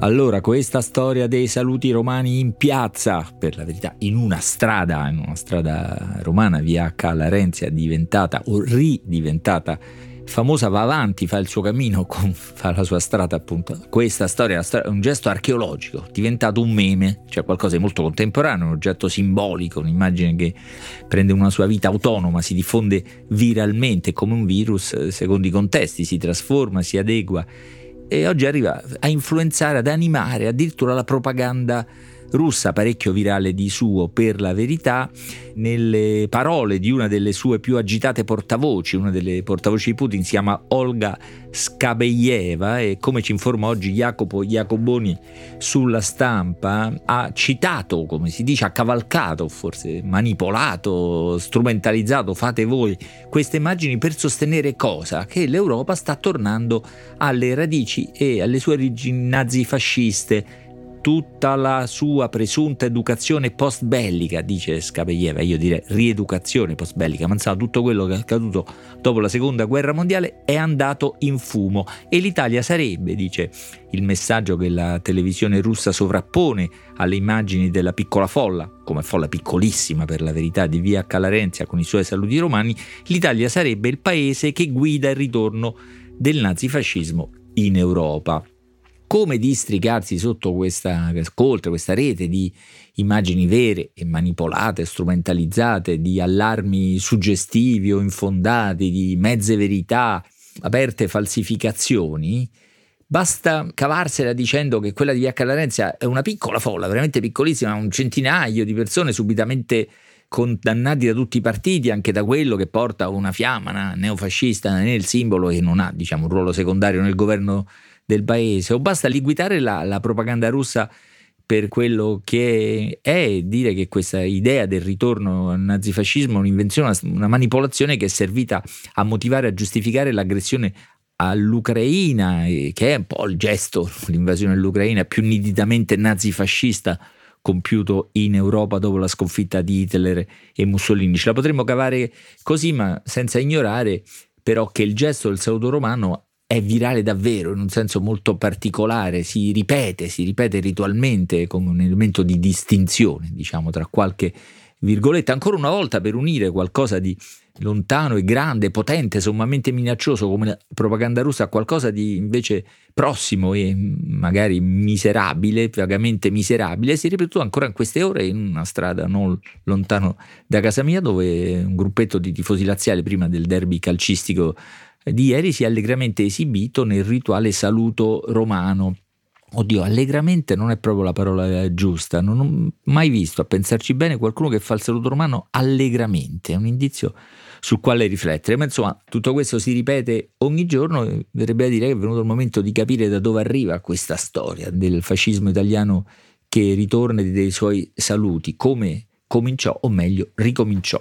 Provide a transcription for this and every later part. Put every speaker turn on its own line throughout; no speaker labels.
Allora, questa storia dei saluti romani in piazza, per la verità, in una strada, in una strada romana, via H. Larenzia, diventata o ridiventata famosa, va avanti, fa il suo cammino, con, fa la sua strada appunto. Questa storia è un gesto archeologico, diventato un meme, cioè qualcosa di molto contemporaneo, un oggetto simbolico, un'immagine che prende una sua vita autonoma, si diffonde viralmente come un virus, secondo i contesti, si trasforma, si adegua e oggi arriva a influenzare, ad animare addirittura la propaganda russa, parecchio virale di suo per la verità, nelle parole di una delle sue più agitate portavoci, una delle portavoci di Putin si chiama Olga Skabeyeva e come ci informa oggi Jacopo Jacoboni sulla stampa ha citato, come si dice, ha cavalcato, forse manipolato, strumentalizzato, fate voi queste immagini per sostenere cosa? Che l'Europa sta tornando alle radici e alle sue origini nazifasciste tutta la sua presunta educazione post-bellica, dice Scapeieva, io direi rieducazione post-bellica, ma insomma tutto quello che è accaduto dopo la seconda guerra mondiale è andato in fumo. E l'Italia sarebbe, dice il messaggio che la televisione russa sovrappone alle immagini della piccola folla, come folla piccolissima per la verità di via Calarenzia con i suoi saluti romani, l'Italia sarebbe il paese che guida il ritorno del nazifascismo in Europa come districarsi sotto questa, oltre questa rete di immagini vere e manipolate, strumentalizzate, di allarmi suggestivi o infondati, di mezze verità, aperte falsificazioni, basta cavarsela dicendo che quella di Via Calarenzia è una piccola folla, veramente piccolissima, un centinaio di persone subitamente condannati da tutti i partiti, anche da quello che porta una fiamma neofascista nel simbolo e non ha diciamo, un ruolo secondario nel governo del paese o basta liquidare la, la propaganda russa per quello che è e dire che questa idea del ritorno al nazifascismo è un'invenzione, una manipolazione che è servita a motivare, a giustificare l'aggressione all'Ucraina, che è un po' il gesto, l'invasione dell'Ucraina più nitidamente nazifascista compiuto in Europa dopo la sconfitta di Hitler e Mussolini. Ce la potremmo cavare così, ma senza ignorare però che il gesto del saluto romano è virale davvero in un senso molto particolare, si ripete, si ripete ritualmente come un elemento di distinzione, diciamo, tra qualche virgoletta, ancora una volta per unire qualcosa di lontano e grande, potente, sommamente minaccioso come la propaganda russa a qualcosa di invece prossimo e magari miserabile, vagamente miserabile, si è ripetuto ancora in queste ore in una strada non lontano da casa mia dove un gruppetto di tifosi laziali prima del derby calcistico di ieri si è allegramente esibito nel rituale saluto romano. Oddio, allegramente non è proprio la parola giusta, non ho mai visto, a pensarci bene, qualcuno che fa il saluto romano allegramente, è un indizio sul quale riflettere. Ma insomma, tutto questo si ripete ogni giorno, verrebbe a dire che è venuto il momento di capire da dove arriva questa storia del fascismo italiano che ritorna dei suoi saluti, come cominciò, o meglio, ricominciò.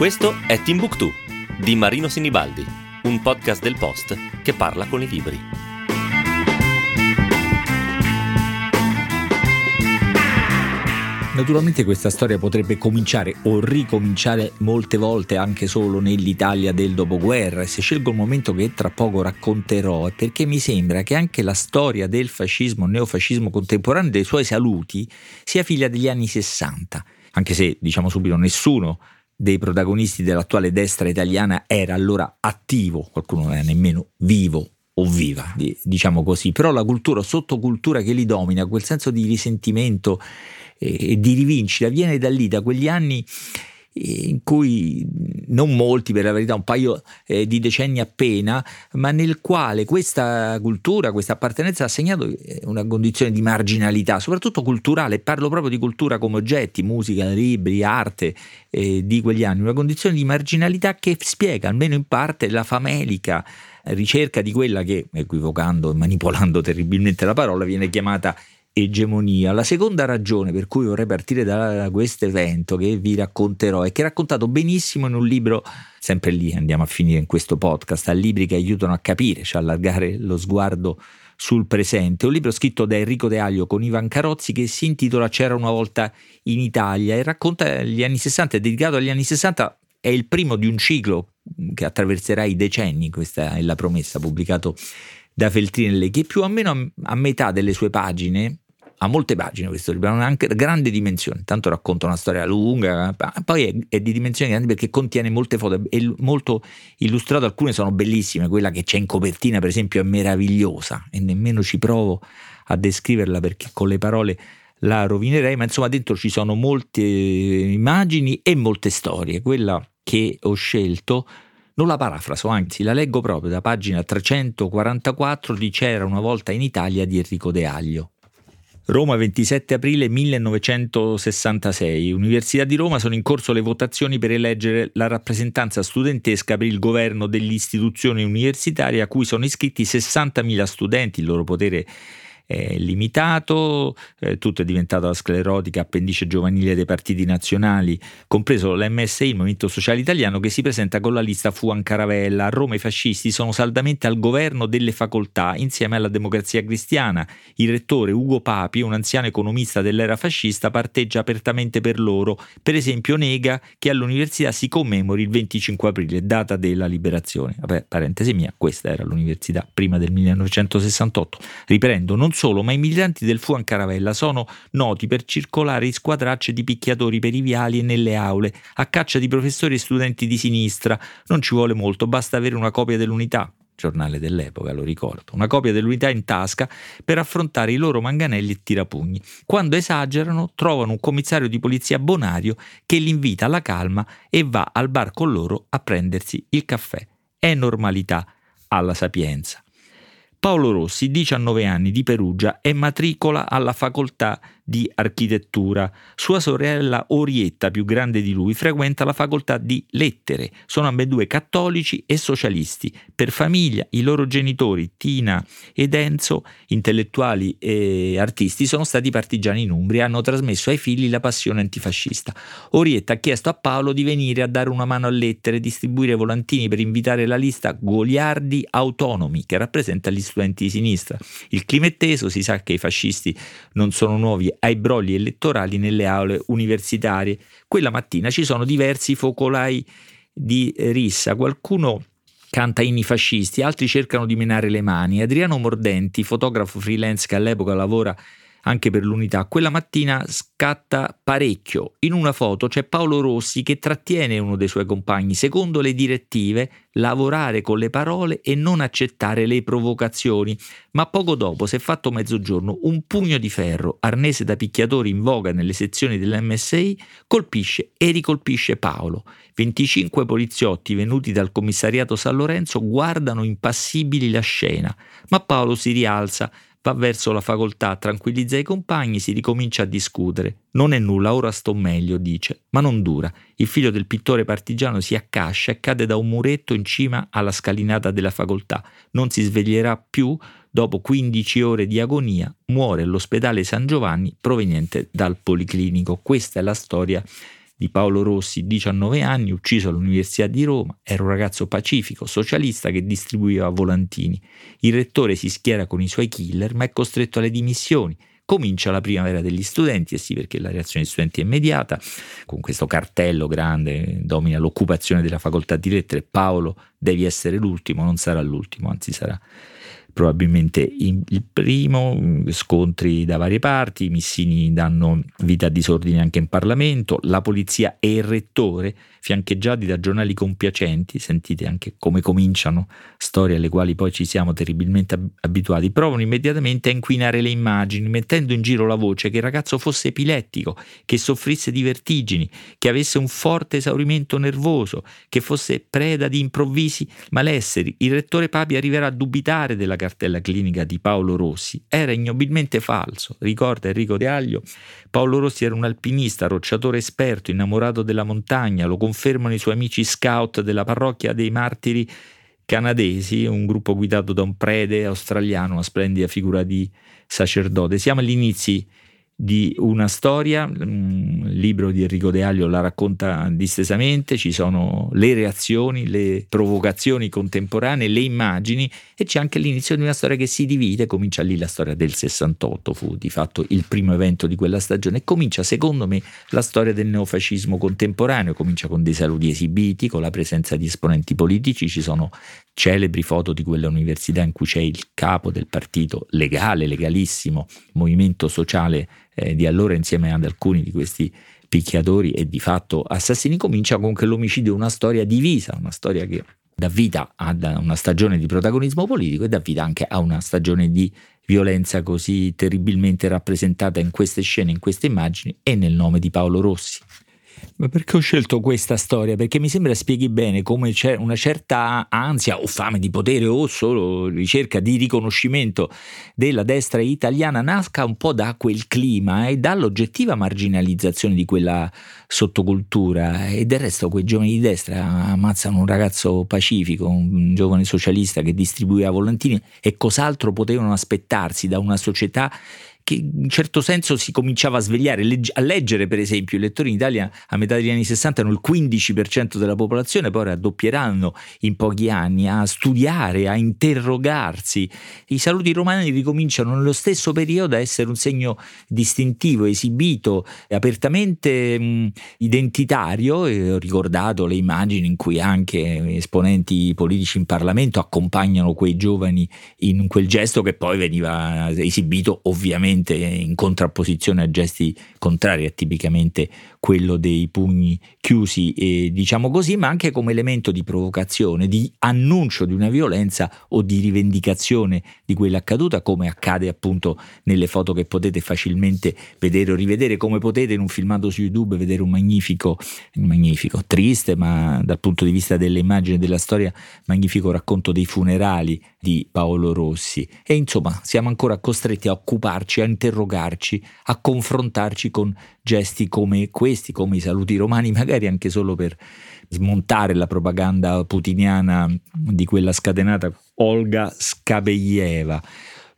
Questo è Timbuktu di Marino Sinibaldi, un podcast del Post che parla con i libri.
Naturalmente questa storia potrebbe cominciare o ricominciare molte volte anche solo nell'Italia del dopoguerra e se scelgo il momento che tra poco racconterò è perché mi sembra che anche la storia del fascismo, neofascismo contemporaneo dei suoi saluti sia figlia degli anni 60, anche se diciamo subito nessuno dei protagonisti dell'attuale destra italiana era allora attivo, qualcuno non era nemmeno vivo o viva, diciamo così, però la cultura, sottocultura che li domina, quel senso di risentimento e di rivincita viene da lì, da quegli anni in cui non molti, per la verità, un paio eh, di decenni appena, ma nel quale questa cultura, questa appartenenza ha segnato eh, una condizione di marginalità, soprattutto culturale, parlo proprio di cultura come oggetti, musica, libri, arte eh, di quegli anni, una condizione di marginalità che spiega, almeno in parte, la famelica ricerca di quella che, equivocando e manipolando terribilmente la parola, viene chiamata egemonia. La seconda ragione per cui vorrei partire da questo evento che vi racconterò è che è raccontato benissimo in un libro, sempre lì andiamo a finire in questo podcast, a libri che aiutano a capire, cioè allargare lo sguardo sul presente. Un libro scritto da Enrico De Aglio con Ivan Carozzi che si intitola C'era una volta in Italia e racconta gli anni 60, è dedicato agli anni 60, è il primo di un ciclo che attraverserà i decenni, questa è la promessa, pubblicato da Feltrinelli, che più o meno a metà delle sue pagine ha molte pagine questo libro, ha anche grande dimensione, tanto racconta una storia lunga, poi è, è di dimensioni grandi perché contiene molte foto, è molto illustrato, alcune sono bellissime, quella che c'è in copertina per esempio è meravigliosa e nemmeno ci provo a descriverla perché con le parole la rovinerei, ma insomma dentro ci sono molte immagini e molte storie, quella che ho scelto non la parafraso, anzi la leggo proprio da pagina 344 di C'era una volta in Italia di Enrico De Aglio. Roma 27 aprile 1966. Università di Roma sono in corso le votazioni per eleggere la rappresentanza studentesca per il governo dell'istituzione universitaria a cui sono iscritti 60.000 studenti. Il loro potere è limitato, eh, tutto è diventato la sclerotica appendice giovanile dei partiti nazionali, compreso l'MSI, il Movimento Sociale Italiano, che si presenta con la lista Fuan Caravella. A Roma i fascisti sono saldamente al governo delle facoltà insieme alla democrazia cristiana. Il rettore Ugo Papi, un anziano economista dell'era fascista, parteggia apertamente per loro. Per esempio nega che all'università si commemori il 25 aprile, data della liberazione. Vabbè, parentesi mia, questa era l'università prima del 1968. Riprendo, non solo, ma i militanti del Fuan Caravella sono noti per circolare in squadracce di picchiatori per i viali e nelle aule, a caccia di professori e studenti di sinistra. Non ci vuole molto, basta avere una copia dell'unità, giornale dell'epoca, lo ricordo, una copia dell'unità in tasca per affrontare i loro manganelli e tirapugni. Quando esagerano, trovano un commissario di polizia bonario che li invita alla calma e va al bar con loro a prendersi il caffè. È normalità alla sapienza. Paolo Rossi, 19 anni, di Perugia, è matricola alla facoltà di architettura. Sua sorella Orietta, più grande di lui, frequenta la facoltà di lettere. Sono ambedue cattolici e socialisti. Per famiglia, i loro genitori, Tina ed Enzo, intellettuali e artisti, sono stati partigiani in Umbria e hanno trasmesso ai figli la passione antifascista. Orietta ha chiesto a Paolo di venire a dare una mano a lettere e distribuire volantini per invitare la lista Goliardi Autonomi, che rappresenta gli studenti di sinistra. Il clima è teso, si sa che i fascisti non sono nuovi ai brogli elettorali nelle aule universitarie. Quella mattina ci sono diversi focolai di rissa, qualcuno canta inni fascisti, altri cercano di menare le mani. Adriano Mordenti, fotografo freelance che all'epoca lavora anche per l'unità, quella mattina scatta parecchio. In una foto c'è Paolo Rossi che trattiene uno dei suoi compagni. Secondo le direttive, lavorare con le parole e non accettare le provocazioni. Ma poco dopo, se fatto mezzogiorno, un pugno di ferro, arnese da picchiatori in voga nelle sezioni dell'MSI, colpisce e ricolpisce Paolo. 25 poliziotti venuti dal commissariato San Lorenzo guardano impassibili la scena, ma Paolo si rialza va verso la facoltà, tranquillizza i compagni, si ricomincia a discutere. Non è nulla, ora sto meglio, dice, ma non dura. Il figlio del pittore partigiano si accascia e cade da un muretto in cima alla scalinata della facoltà. Non si sveglierà più, dopo 15 ore di agonia, muore all'ospedale San Giovanni proveniente dal policlinico. Questa è la storia di Paolo Rossi, 19 anni, ucciso all'Università di Roma, era un ragazzo pacifico, socialista che distribuiva volantini. Il rettore si schiera con i suoi killer, ma è costretto alle dimissioni. Comincia la primavera degli studenti, e sì perché la reazione degli studenti è immediata, con questo cartello grande, domina l'occupazione della facoltà di lettere, Paolo devi essere l'ultimo, non sarà l'ultimo, anzi sarà probabilmente il primo, mm, scontri da varie parti, i missini danno vita a disordini anche in Parlamento, la polizia e il rettore, fiancheggiati da giornali compiacenti, sentite anche come cominciano, storie alle quali poi ci siamo terribilmente abituati, provano immediatamente a inquinare le immagini, mettendo in giro la voce che il ragazzo fosse epilettico, che soffrisse di vertigini, che avesse un forte esaurimento nervoso, che fosse preda di improvvisi malesseri. Il rettore Papi arriverà a dubitare della cartella clinica di Paolo Rossi. Era ignobilmente falso, ricorda Enrico De Aglio. Paolo Rossi era un alpinista, rocciatore esperto, innamorato della montagna, lo confermano i suoi amici scout della parrocchia dei martiri canadesi, un gruppo guidato da un prede australiano, una splendida figura di sacerdote. Siamo agli inizi di una storia, il libro di Enrico De Aglio la racconta distesamente, ci sono le reazioni, le provocazioni contemporanee, le immagini e c'è anche l'inizio di una storia che si divide, comincia lì la storia del 68, fu di fatto il primo evento di quella stagione e comincia secondo me la storia del neofascismo contemporaneo, comincia con dei saluti esibiti, con la presenza di esponenti politici, ci sono celebri foto di quella università in cui c'è il capo del partito legale, legalissimo, movimento sociale eh, di allora insieme ad alcuni di questi picchiatori e di fatto assassini, comincia con che l'omicidio è una storia divisa, una storia che dà vita a una stagione di protagonismo politico e dà vita anche a una stagione di violenza così terribilmente rappresentata in queste scene, in queste immagini e nel nome di Paolo Rossi. Ma perché ho scelto questa storia? Perché mi sembra spieghi bene come c'è una certa ansia o fame di potere o solo ricerca di riconoscimento della destra italiana nasca un po' da quel clima e dall'oggettiva marginalizzazione di quella sottocultura e del resto quei giovani di destra ammazzano un ragazzo pacifico, un giovane socialista che distribuiva volantini e cos'altro potevano aspettarsi da una società che in certo senso si cominciava a svegliare, a leggere per esempio i lettori in Italia a metà degli anni 60 erano il 15% della popolazione, poi raddoppieranno in pochi anni, a studiare, a interrogarsi. I saluti romani ricominciano nello stesso periodo a essere un segno distintivo, esibito, apertamente mh, identitario. E ho ricordato le immagini in cui anche esponenti politici in Parlamento accompagnano quei giovani in quel gesto che poi veniva esibito ovviamente ovviamente in contrapposizione a gesti contrari, è tipicamente quello dei pugni chiusi, eh, diciamo così, ma anche come elemento di provocazione, di annuncio di una violenza o di rivendicazione di quella accaduta, come accade appunto nelle foto che potete facilmente vedere o rivedere, come potete in un filmato su YouTube vedere un magnifico, magnifico, triste, ma dal punto di vista delle immagini e della storia, magnifico racconto dei funerali di Paolo Rossi. E insomma, siamo ancora costretti a occuparci, a interrogarci, a confrontarci con gesti come questi, come i saluti romani, magari anche solo per smontare la propaganda putiniana di quella scatenata Olga Skabeyeva.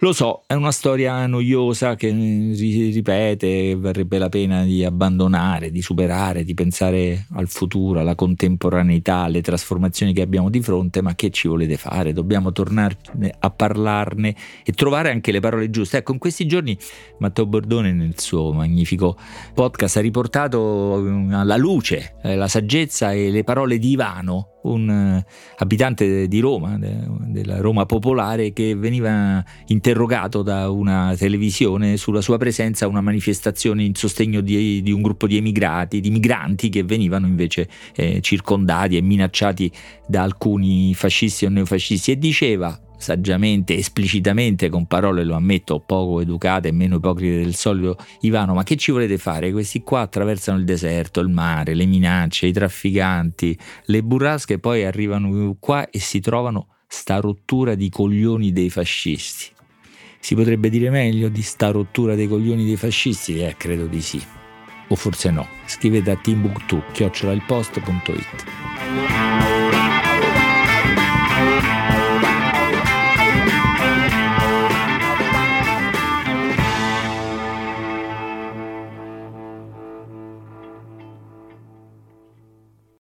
Lo so, è una storia noiosa che si ripete, varrebbe la pena di abbandonare, di superare, di pensare al futuro, alla contemporaneità, alle trasformazioni che abbiamo di fronte, ma che ci volete fare? Dobbiamo tornare a parlarne e trovare anche le parole giuste. Ecco, in questi giorni Matteo Bordone nel suo magnifico podcast ha riportato alla luce eh, la saggezza e le parole di Ivano, un eh, abitante di Roma, della Roma popolare, che veniva interrogato da una televisione sulla sua presenza a una manifestazione in sostegno di, di un gruppo di emigrati, di migranti che venivano invece eh, circondati e minacciati da alcuni fascisti o neofascisti. E diceva saggiamente, esplicitamente, con parole, lo ammetto, poco educate e meno ipocrite del solito, Ivano, ma che ci volete fare? Questi qua attraversano il deserto, il mare, le minacce, i trafficanti, le burrasche, poi arrivano qua e si trovano sta rottura di coglioni dei fascisti. Si potrebbe dire meglio di sta rottura dei coglioni dei fascisti? Eh, credo di sì. O forse no. Scrivete a timbuktu, chiocciolalpost.it.